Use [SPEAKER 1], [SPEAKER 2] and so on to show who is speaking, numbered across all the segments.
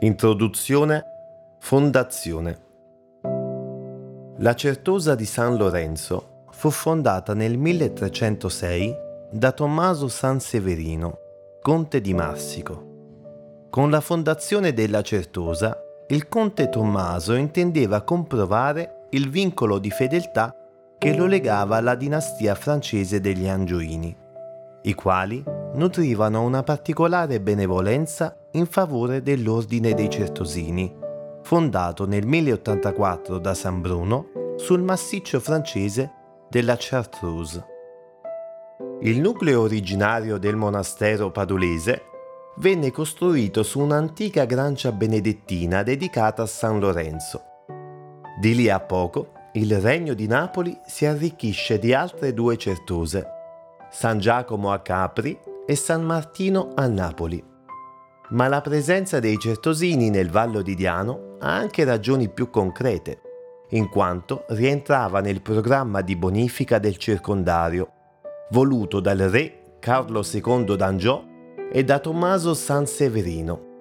[SPEAKER 1] Introduzione Fondazione La Certosa di San Lorenzo fu fondata nel 1306 da Tommaso Sanseverino, conte di Marsico. Con la fondazione della Certosa, il conte Tommaso intendeva comprovare il vincolo di fedeltà che lo legava alla dinastia francese degli Angioini, i quali nutrivano una particolare benevolenza in favore dell'Ordine dei Certosini, fondato nel 1084 da San Bruno sul massiccio francese della Chartreuse. Il nucleo originario del monastero padulese venne costruito su un'antica grancia benedettina dedicata a San Lorenzo. Di lì a poco il regno di Napoli si arricchisce di altre due certose, San Giacomo a Capri e San Martino a Napoli. Ma la presenza dei certosini nel Vallo di Diano ha anche ragioni più concrete, in quanto rientrava nel programma di bonifica del circondario, voluto dal re Carlo II d'Angiò e da Tommaso Sanseverino.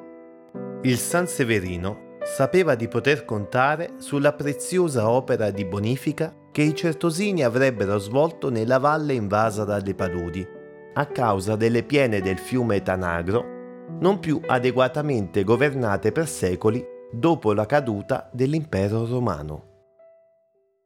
[SPEAKER 1] Il Sanseverino sapeva di poter contare sulla preziosa opera di bonifica che i certosini avrebbero svolto nella valle invasa dalle paludi a causa delle piene del fiume Tanagro, non più adeguatamente governate per secoli dopo la caduta dell'impero romano.